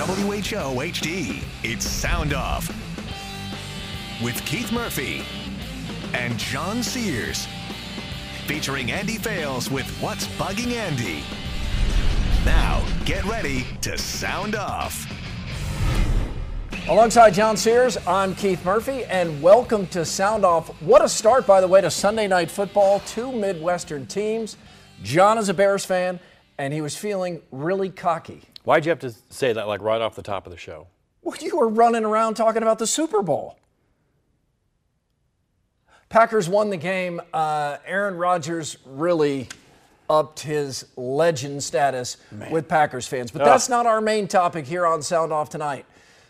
WHO HD, it's Sound Off with Keith Murphy and John Sears. Featuring Andy Fales with What's Bugging Andy. Now, get ready to sound off. Alongside John Sears, I'm Keith Murphy, and welcome to Sound Off. What a start, by the way, to Sunday Night Football. Two Midwestern teams. John is a Bears fan, and he was feeling really cocky. Why'd you have to say that like right off the top of the show? Well, you were running around talking about the Super Bowl. Packers won the game. Uh, Aaron Rodgers really upped his legend status with Packers fans. But that's not our main topic here on Sound Off tonight.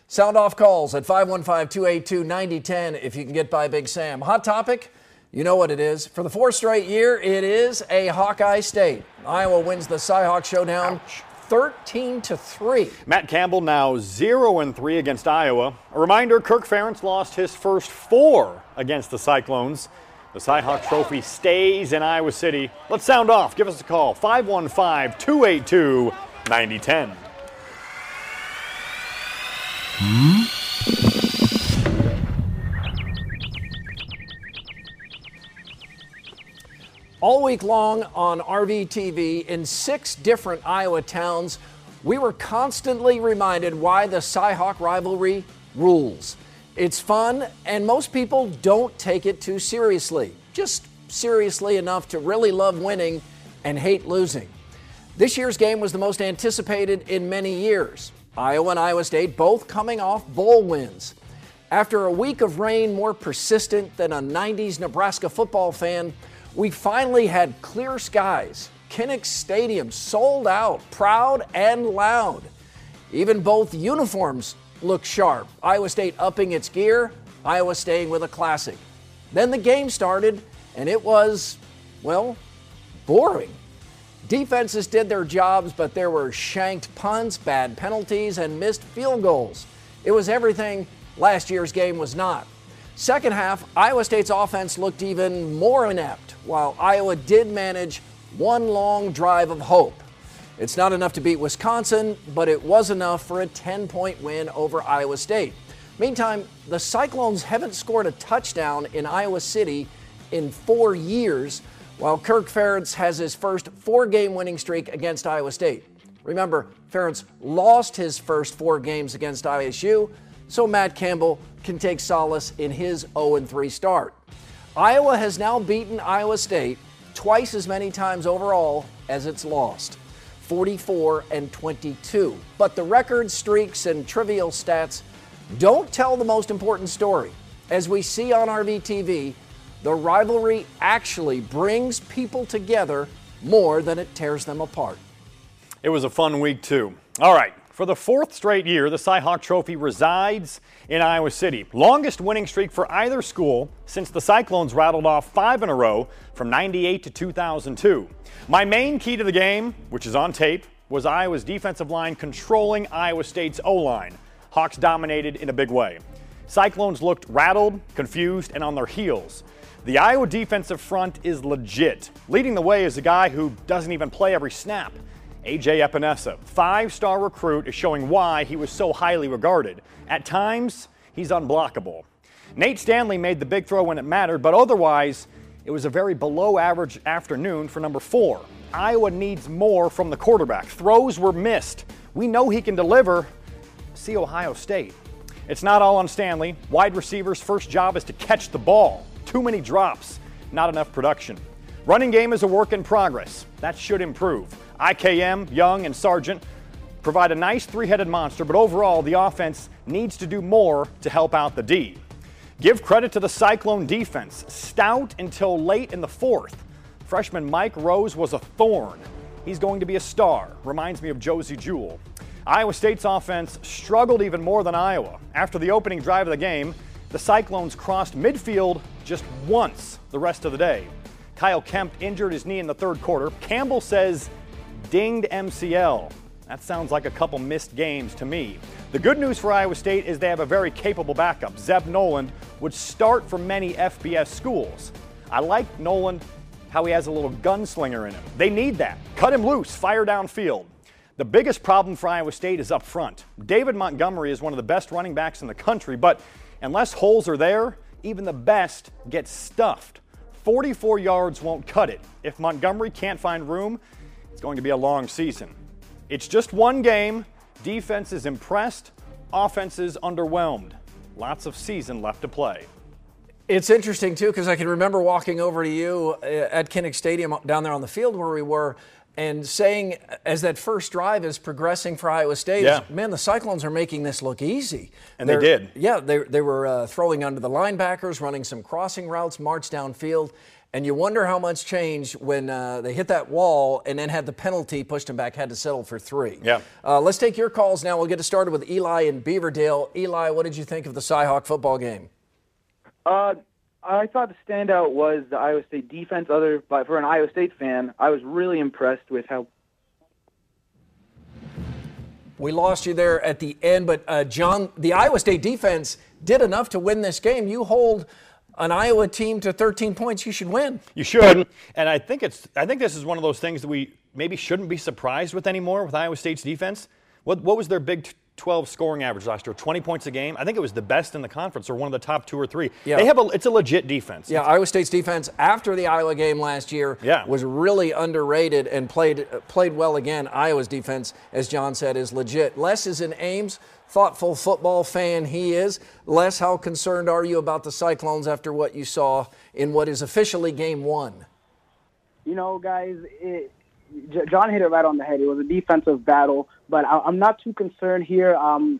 Sound Off calls at 515 282 9010 if you can get by Big Sam. Hot topic? You know what it is. For the fourth straight year, it is a Hawkeye state. Iowa wins the Cyhawk Showdown 13 to 3. Matt Campbell now 0 and 3 against Iowa. A reminder Kirk Ferentz lost his first four against the Cyclones. The Cyhawk Trophy stays in Iowa City. Let's sound off. Give us a call 515 282 9010. All week long on RVTV in six different Iowa towns, we were constantly reminded why the Cyhawk rivalry rules. It's fun, and most people don't take it too seriously, just seriously enough to really love winning and hate losing. This year's game was the most anticipated in many years. Iowa and Iowa State both coming off bowl wins. After a week of rain more persistent than a 90s Nebraska football fan, we finally had clear skies. Kinnick Stadium sold out, proud and loud. Even both uniforms look sharp. Iowa State upping its gear, Iowa staying with a classic. Then the game started, and it was, well, boring. Defenses did their jobs, but there were shanked punts, bad penalties, and missed field goals. It was everything last year's game was not. Second half, Iowa State's offense looked even more inept, while Iowa did manage one long drive of hope. It's not enough to beat Wisconsin, but it was enough for a 10 point win over Iowa State. Meantime, the Cyclones haven't scored a touchdown in Iowa City in four years, while Kirk Ferentz has his first four game winning streak against Iowa State. Remember, Ferentz lost his first four games against ISU, so Matt Campbell can take solace in his 0 3 start. Iowa has now beaten Iowa State twice as many times overall as it's lost 44 and 22. But the record streaks and trivial stats don't tell the most important story. As we see on RVTV, the rivalry actually brings people together more than it tears them apart. It was a fun week, too. All right. For the fourth straight year, the Cyhawk Trophy resides in Iowa City. Longest winning streak for either school since the Cyclones rattled off five in a row from 98 to 2002. My main key to the game, which is on tape, was Iowa's defensive line controlling Iowa State's O line. Hawks dominated in a big way. Cyclones looked rattled, confused, and on their heels. The Iowa defensive front is legit. Leading the way is a guy who doesn't even play every snap. AJ Epenesa, five star recruit, is showing why he was so highly regarded. At times, he's unblockable. Nate Stanley made the big throw when it mattered, but otherwise, it was a very below average afternoon for number four. Iowa needs more from the quarterback. Throws were missed. We know he can deliver. See Ohio State. It's not all on Stanley. Wide receivers' first job is to catch the ball. Too many drops, not enough production. Running game is a work in progress. That should improve. IKM, Young, and Sargent provide a nice three headed monster, but overall, the offense needs to do more to help out the D. Give credit to the Cyclone defense, stout until late in the fourth. Freshman Mike Rose was a thorn. He's going to be a star. Reminds me of Josey Jewell. Iowa State's offense struggled even more than Iowa. After the opening drive of the game, the Cyclones crossed midfield just once the rest of the day. Kyle Kempt injured his knee in the third quarter. Campbell says dinged MCL. That sounds like a couple missed games to me. The good news for Iowa State is they have a very capable backup. Zeb Noland would start for many FBS schools. I like Noland how he has a little gunslinger in him. They need that. Cut him loose, fire downfield. The biggest problem for Iowa State is up front. David Montgomery is one of the best running backs in the country, but unless holes are there, even the best get stuffed. 44 yards won't cut it. If Montgomery can't find room, it's going to be a long season. It's just one game. Defense is impressed, offense is underwhelmed. Lots of season left to play. It's interesting too because I can remember walking over to you uh, at Kinnick Stadium down there on the field where we were and saying as that first drive is progressing for Iowa State, Yeah. man, the Cyclones are making this look easy. And they They're- did. Yeah, they, they were uh, throwing under the linebackers, running some crossing routes, march downfield. And you wonder how much changed when uh, they hit that wall and then had the penalty, pushed them back, had to settle for three. Yeah. Uh, let's take your calls now. We'll get it started with Eli in Beaverdale. Eli, what did you think of the Cyhawk football game? Uh, I thought the standout was the Iowa State defense. Other, but for an Iowa State fan, I was really impressed with how We lost you there at the end, but uh, John, the Iowa State defense did enough to win this game. You hold an Iowa team to 13 points, you should win. You should. And I think it's I think this is one of those things that we maybe shouldn't be surprised with anymore with Iowa State's defense. What what was their Big 12 scoring average last year? 20 points a game. I think it was the best in the conference or one of the top 2 or 3. Yeah. They have a it's a legit defense. Yeah, Iowa State's defense after the Iowa game last year Yeah. was really underrated and played uh, played well again. Iowa's defense, as John said, is legit. Les is in Ames, thoughtful football fan he is. Les, how concerned are you about the Cyclones after what you saw in what is officially game one? you know, guys, it, J- John hit it right on the head. It was a defensive battle, but I, I'm not too concerned here. Um,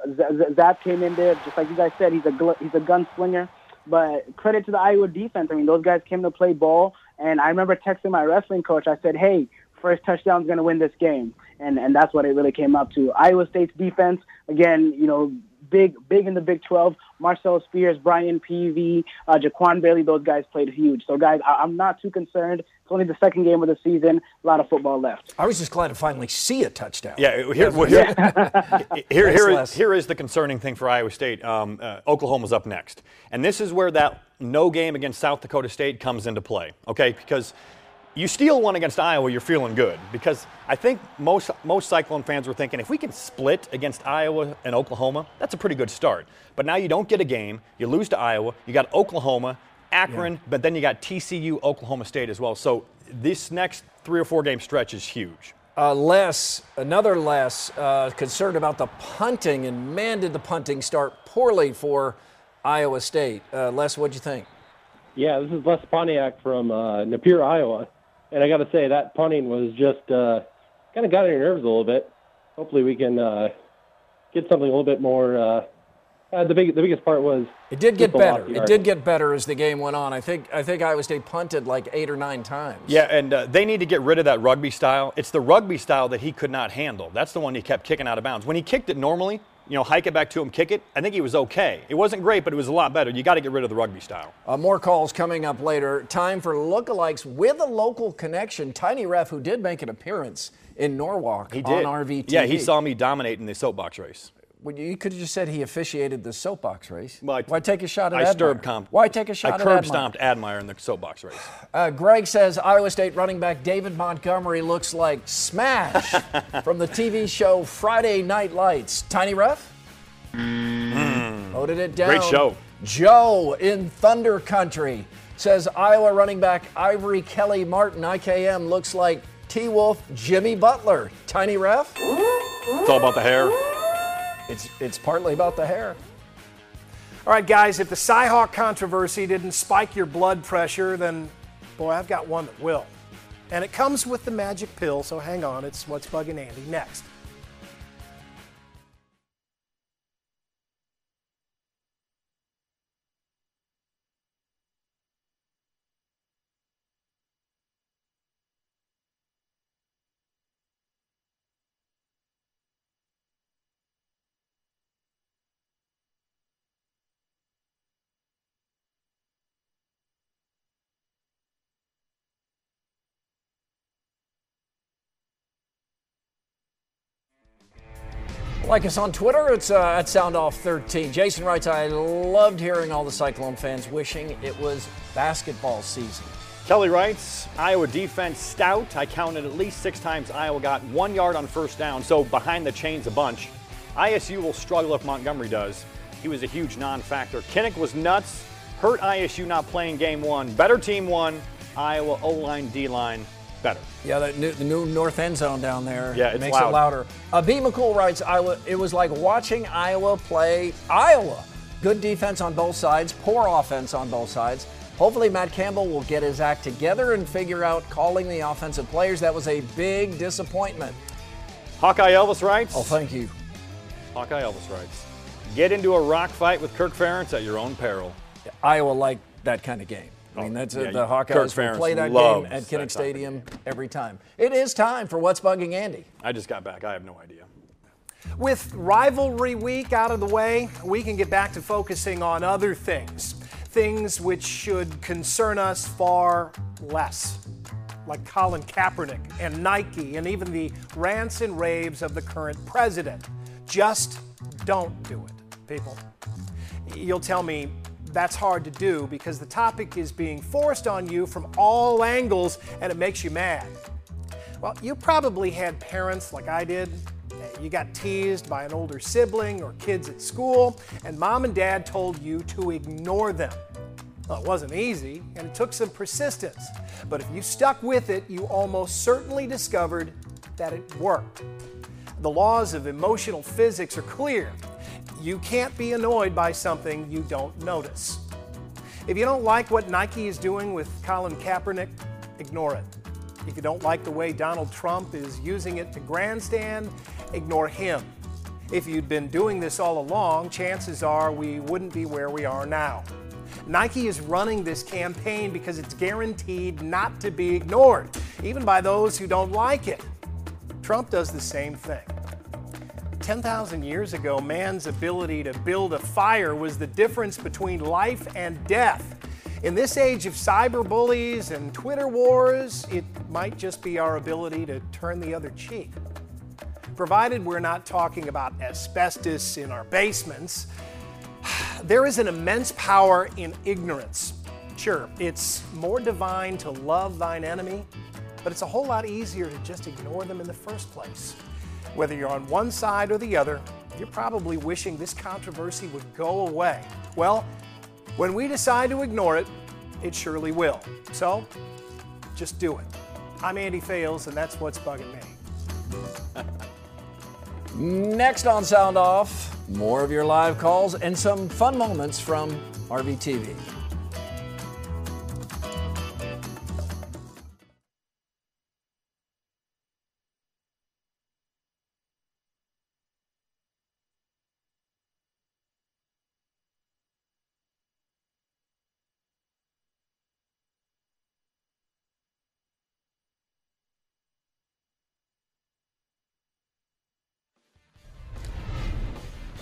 Zap came in there, just like you guys said, he's a gl- he's a gunslinger. But credit to the Iowa defense. I mean, those guys came to play ball, and I remember texting my wrestling coach. I said, "Hey, first touchdown's going to win this game," and and that's what it really came up to. Iowa State's defense, again, you know, big big in the Big 12. Marcel Spears, Brian Peavy, uh, Jaquan Bailey, those guys played huge. So, guys, I, I'm not too concerned. It's only the second game of the season. A lot of football left. I was just glad to finally see a touchdown. Yeah, here, well, here, here, Thanks, here, Les. is, here is the concerning thing for Iowa State. Um, uh, Oklahoma's up next. And this is where that no game against South Dakota State comes into play, okay? Because you steal one against Iowa, you're feeling good. Because I think most, most Cyclone fans were thinking if we can split against Iowa and Oklahoma, that's a pretty good start. But now you don't get a game, you lose to Iowa, you got Oklahoma, Akron, but then you got TCU, Oklahoma State as well. So this next three or four game stretch is huge. Uh, Les, another less uh, concerned about the punting, and man, did the punting start poorly for Iowa State. Uh, Les, what'd you think? Yeah, this is Les Pontiac from uh, Napier, Iowa, and I got to say that punting was just uh, kind of got on your nerves a little bit. Hopefully, we can uh, get something a little bit more. Uh, uh, the big, the biggest part was It did get better. It did get better as the game went on. I think I think Iowa State punted like eight or nine times. Yeah, and uh, they need to get rid of that rugby style. It's the rugby style that he could not handle. That's the one he kept kicking out of bounds. When he kicked it normally, you know, hike it back to him, kick it, I think he was okay. It wasn't great, but it was a lot better. You got to get rid of the rugby style. Uh, more calls coming up later. Time for lookalikes with a local connection. Tiny Ref, who did make an appearance in Norwalk He did. on RVTV. Yeah, he saw me dominate in the soapbox race. Well, you could have just said he officiated the soapbox race. Well, I- Why take a shot at I Admire? comp. Why take a shot at? I at curb Admire? stomped Admire in the soapbox race. Uh, Greg says Iowa State running back David Montgomery looks like Smash from the TV show Friday Night Lights. Tiny Ref? Loaded it down. Great show. Joe in Thunder Country says Iowa running back Ivory Kelly Martin, IKM, looks like T Wolf, Jimmy Butler. Tiny ref? It's all about the hair. It's, it's partly about the hair. All right, guys, if the Cyhawk controversy didn't spike your blood pressure, then boy, I've got one that will. And it comes with the magic pill, so hang on. It's What's Bugging Andy next. Like us on Twitter, it's uh, at SoundOff13. Jason writes, I loved hearing all the Cyclone fans wishing it was basketball season. Kelly writes, Iowa defense stout. I counted at least six times Iowa got one yard on first down, so behind the chains a bunch. ISU will struggle if Montgomery does. He was a huge non factor. Kinnick was nuts. Hurt ISU not playing game one. Better team one. Iowa O line, D line, better. Yeah, the new, the new north end zone down there Yeah, makes loud. it louder. Uh, B. McCool writes, Iowa, it was like watching Iowa play Iowa. Good defense on both sides, poor offense on both sides. Hopefully, Matt Campbell will get his act together and figure out calling the offensive players. That was a big disappointment. Hawkeye Elvis writes, Oh, thank you. Hawkeye Elvis writes, get into a rock fight with Kirk Ferentz at your own peril. Iowa liked that kind of game. I mean, Oh, that's yeah, uh, the Kirk Hawkeyes will play that game at Kinnick Stadium every time. It is time for What's Bugging Andy. I just got back. I have no idea. With rivalry week out of the way, we can get back to focusing on other things. Things which should concern us far less. Like Colin Kaepernick and Nike and even the rants and raves of the current president. Just don't do it, people. You'll tell me that's hard to do because the topic is being forced on you from all angles and it makes you mad. Well, you probably had parents like I did. You got teased by an older sibling or kids at school, and mom and dad told you to ignore them. Well, it wasn't easy, and it took some persistence. But if you stuck with it, you almost certainly discovered that it worked. The laws of emotional physics are clear. You can't be annoyed by something you don't notice. If you don't like what Nike is doing with Colin Kaepernick, ignore it. If you don't like the way Donald Trump is using it to grandstand, ignore him. If you'd been doing this all along, chances are we wouldn't be where we are now. Nike is running this campaign because it's guaranteed not to be ignored, even by those who don't like it. Trump does the same thing. 10,000 years ago, man's ability to build a fire was the difference between life and death. In this age of cyberbullies and Twitter wars, it might just be our ability to turn the other cheek. Provided we're not talking about asbestos in our basements, there is an immense power in ignorance. Sure, it's more divine to love thine enemy, but it's a whole lot easier to just ignore them in the first place. Whether you're on one side or the other, you're probably wishing this controversy would go away. Well, when we decide to ignore it, it surely will. So, just do it. I'm Andy Fales, and that's what's bugging me. Next on Sound Off, more of your live calls and some fun moments from RVTV.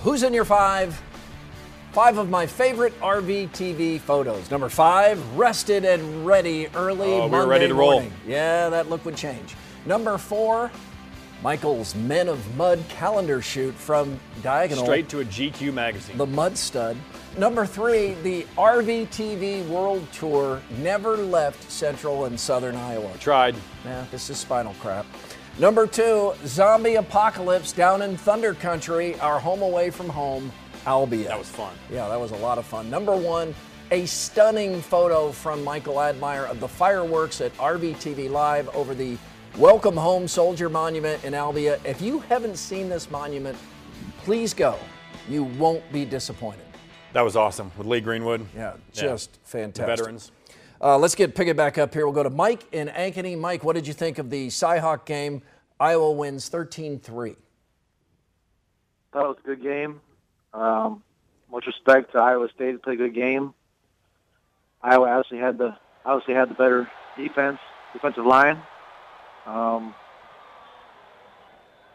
Who's in your five? Five of my favorite RVTV photos. Number five, rested and ready early Oh, we were Monday ready to roll. morning. Yeah, that look would change. Number four, Michael's Men of Mud calendar shoot from Diagonal. Straight to a GQ magazine. The Mud Stud. Number three, the RVTV World Tour never left Central and Southern Iowa. Tried. Yeah, this is spinal crap. Number two, Zombie Apocalypse down in Thunder Country, our home away from home, Albia. That was fun. Yeah, that was a lot of fun. Number one, a stunning photo from Michael Admire of the fireworks at RVTV Live over the Welcome home, Soldier Monument in Albia. If you haven't seen this monument, please go. You won't be disappointed. That was awesome with Lee Greenwood. Yeah, just The fantastic. veterans. Uh, let's get pick it back up here. We'll go to Mike in Ankeny. Mike, what did you think of the Cyhawk game? Iowa wins 13 3. thought it was a good game. Um, much respect to Iowa State, they played a good game. Iowa obviously had the obviously had the better defense, defensive line. Um,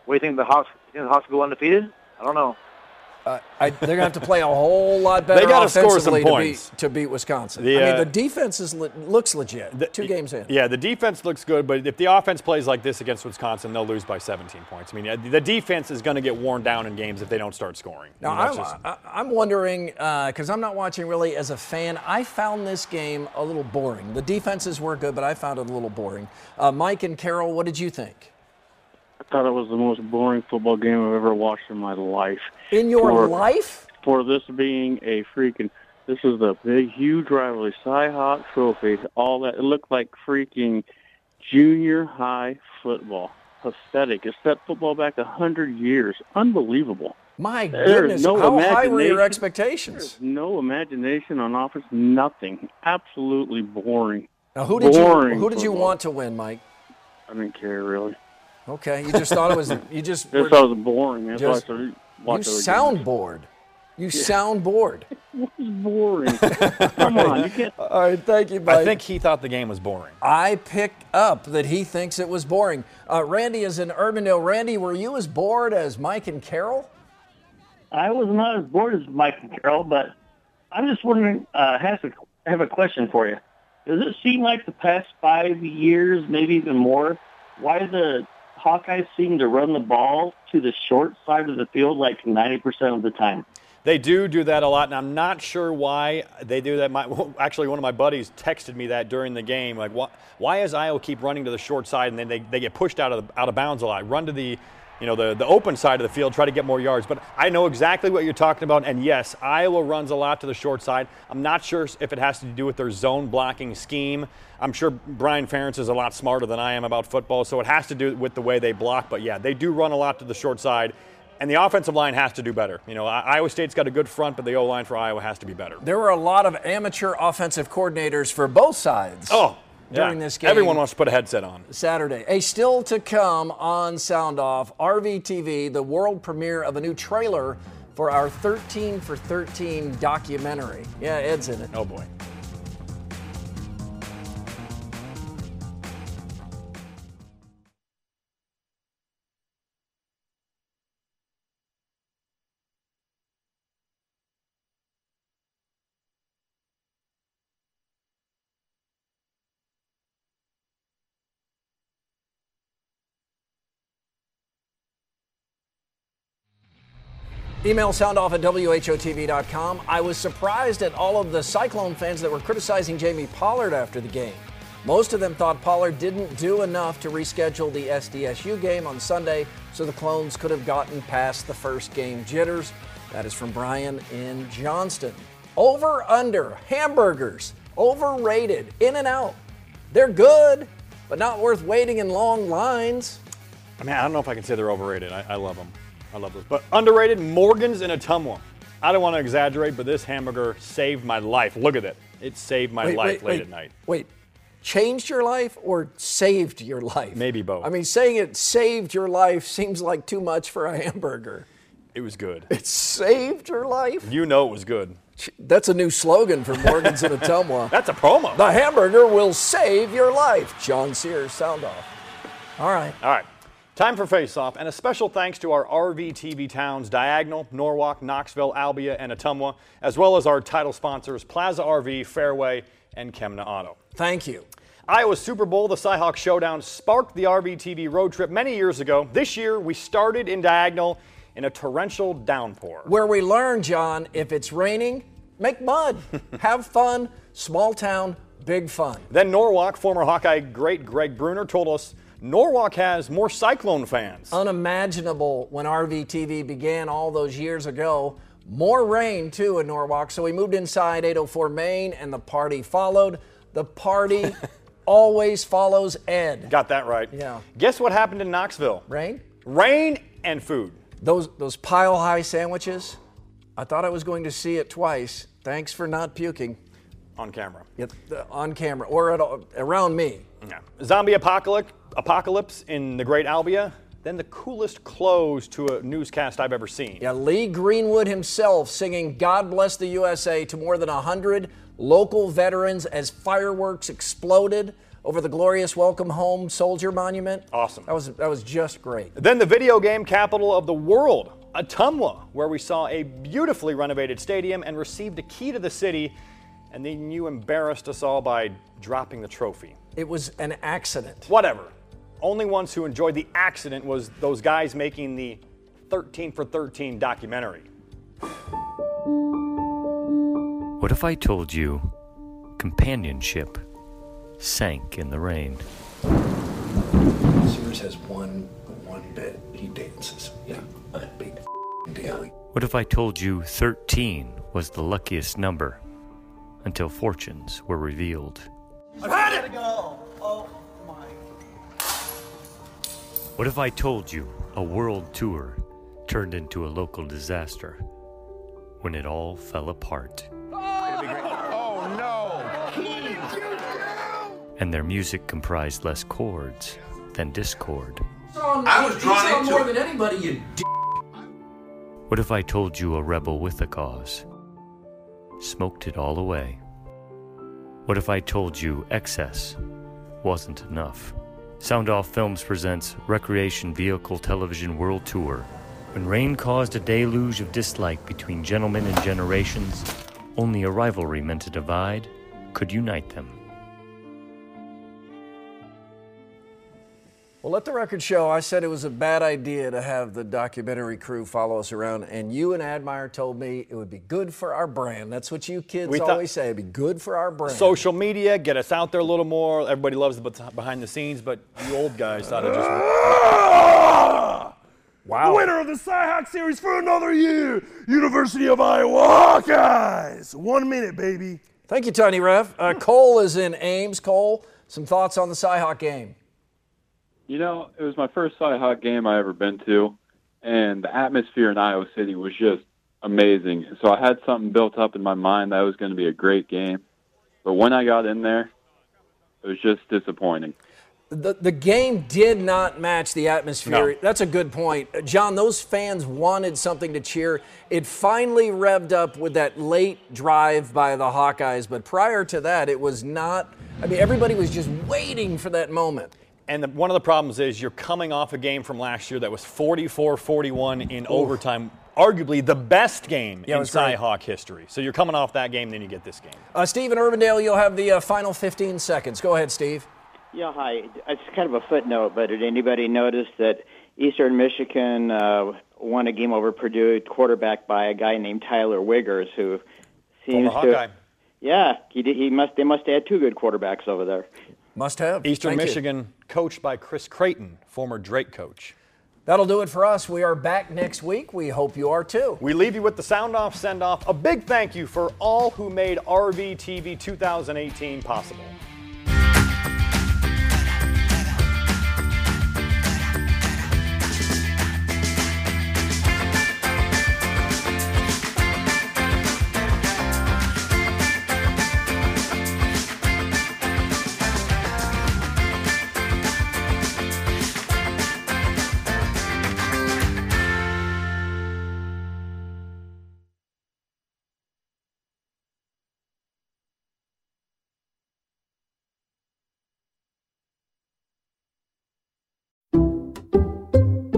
what do you think the Hawks? You think the Hawks go undefeated? I don't know. Uh, I, they're going to have to play a whole lot better They gotta score some offensively to points. beat, to beat Wisconsin. The, I mean, uh, the defense is looks legit. The- Two games in. Yeah, the defense looks good, but if the offense plays like this against Wisconsin, they'll lose by 17 points. I mean, uh, the defense is going to get worn down in games if they don't start scoring. I Now, mean, that's I'm, just- I, I'm wondering, because I'm not watching really as a fan, I found this game a little boring. The defenses were good, but I found it a little boring. Uh, Mike and Carol, what did you think? I thought it was the most boring football game I've ever watched in my life. In your For- life? For this being a freaking, this is the big, huge rivalry, Cy-Hawk Trophy, all that. It looked like freaking junior high football. Pathetic. It set football back a hundred years. Unbelievable. My goodness, no how high were your expectations? No imagination on offense. Nothing. Absolutely boring. Now, who did you who did you football. want to win, Mike? I didn't care really. Okay, you just thought it was you just This were- was boring. That's just- why I started you sound games. bored. You sound bored. It was boring. Come on, you can't. All right, thank you, Mike. I think he thought the game was boring. I pick up that he thinks it was boring. Uh, Randy is in Urbandale. Randy, were you as bored as Mike and Carol? I was not as bored as Mike and Carol, but I'm just wondering. Uh, has a, I have a question for you. Does it seem like the past five years, maybe even more, why the Hawkeyes seem to run the ball to the short side of the field like 90% of the time? They do do that a lot, and I'm not sure why they do that. My, actually, one of my buddies texted me that during the game. Like, why, why does Iowa keep running to the short side and then they, they get pushed out of the, out of bounds a lot? Run to the, you know, the, the open side of the field, try to get more yards. But I know exactly what you're talking about, and yes, Iowa runs a lot to the short side. I'm not sure if it has to do with their zone blocking scheme. I'm sure Brian Ferentz is a lot smarter than I am about football, so it has to do with the way they block. But yeah, they do run a lot to the short side. And the offensive line has to do better. You know, Iowa State's got a good front, but the O line for Iowa has to be better. There were a lot of amateur offensive coordinators for both sides. Oh, during yeah. this game. Everyone wants to put a headset on. Saturday. A still to come on Sound Off, RVTV, the world premiere of a new trailer for our 13 for 13 documentary. Yeah, Ed's in it. Oh boy. Email soundoff at WHOTV.com. I was surprised at all of the Cyclone fans that were criticizing Jamie Pollard after the game. Most of them thought Pollard didn't do enough to reschedule the SDSU game on Sunday so the Clones could have gotten past the first game jitters. That is from Brian in Johnston. Over under hamburgers, overrated, in and out. They're good, but not worth waiting in long lines. I mean, I don't know if I can say they're overrated. I, I love them. I love those. But underrated, Morgan's in Ottumwa. I don't want to exaggerate, but this hamburger saved my life. Look at it. It saved my Wait, life wait, late wait. at night. Wait, changed your life or saved your life? Maybe both. I mean, saying it saved your life seems like too much for a hamburger. It was good. It saved your life? You know it was good. That's a new slogan for Morgan's in Ottumwa. That's a promo. The hamburger will save your life. John Sears, sound off. All right. All right. Time for face off, and a special thanks to our RV TV towns Diagonal, Norwalk, Knoxville, Albia, and Ottumwa, as well as our title sponsors Plaza RV, Fairway, and Chemna Auto. Thank you. Iowa Super Bowl, the Cyhawk Showdown, sparked the RV TV road trip many years ago. This year, we started in Diagonal in a torrential downpour. Where we learned, John, if it's raining, make mud. Have fun. Small town, big fun. Then Norwalk, former Hawkeye great Greg Bruner, told us Norwalk has more Cyclone fans. unimaginable when RVTV began all those years ago. More rain, too, in Norwalk. So we moved inside 804 Main and the party followed. The party always follows Ed. Got that right. Yeah. Guess what happened in Knoxville? Rain? Rain and food. Those those pile high sandwiches. I thought I was going to see it twice. Thanks for not puking. On camera. Yep, on camera or at, around me. Yeah. Zombie apocalypse, apocalypse in the Great Albia. Then the coolest close to a newscast I've ever seen. Yeah, Lee Greenwood himself singing "God Bless the USA" to more than hundred local veterans as fireworks exploded over the glorious Welcome Home Soldier Monument. Awesome. That was that was just great. Then the video game capital of the world, Ottumwa, where we saw a beautifully renovated stadium and received a key to the city, and then you embarrassed us all by dropping the trophy. It was an accident. Whatever. Only ones who enjoyed the accident was those guys making the 13 for 13 documentary. What if I told you companionship sank in the rain? Sears has one one bit. He dances. Yeah, a big deal. What if I told you 13 was the luckiest number until fortunes were revealed? I've had it! Go. Oh my. What if I told you a world tour turned into a local disaster when it all fell apart? Oh no! And their music comprised less chords than discord. I was drawn into more than anybody. You. D- What if I told you a rebel with a cause smoked it all away? What if I told you excess wasn't enough? Sound Off Films presents Recreation Vehicle Television World Tour. When rain caused a deluge of dislike between gentlemen and generations, only a rivalry meant to divide could unite them. Let the record show. I said it was a bad idea to have the documentary crew follow us around, and you and Admire told me it would be good for our brand. That's what you kids We thought- always say. It'd be good for our brand. Social media, get us out there a little more. Everybody loves the behind the scenes, but you old guys thought it just. Wow. The winner of the Cyhawk Series for another year, University of Iowa Hawkeyes. One minute, baby. Thank you, Tiny Ref. Uh, Cole is in Ames. Cole, some thoughts on the Cyhawk game? You know, it was my first Cyhawk game I ever been to, and the atmosphere in Iowa City was just amazing. So I had something built up in my mind that it was going to be a great game. But when I got in there, it was just disappointing. The, the game did not match the atmosphere. No. That's a good point. John, those fans wanted something to cheer. It finally revved up with that late drive by the Hawkeyes, but prior to that, it was not. I mean, everybody was just waiting for that moment. And the, one of the problems is you're coming off a game from last year that was 44 41 in overtime, arguably the best game Yeah, in was great. Cyhawk history. So you're coming off that game, then you get this game. Uh, Steve in Urbandale, you'll have the uh, final 15 seconds. Go ahead, Steve. Yeah, hi. It's kind of a footnote, but did anybody notice that Eastern Michigan uh, won a game over Purdue, quarterback by a guy named Tyler Wiegers, who seems Former to. Hawkeye. Yeah, he did, he must. They must have had two good quarterbacks over there. Must have. Eastern Thank you. Michigan, coached by Chris Creighton, former Drake coach. That'll do it for us. We are back next week. We hope you are too. We leave you with the sound off, send off. A big thank you for all who made RVTV 2018 possible.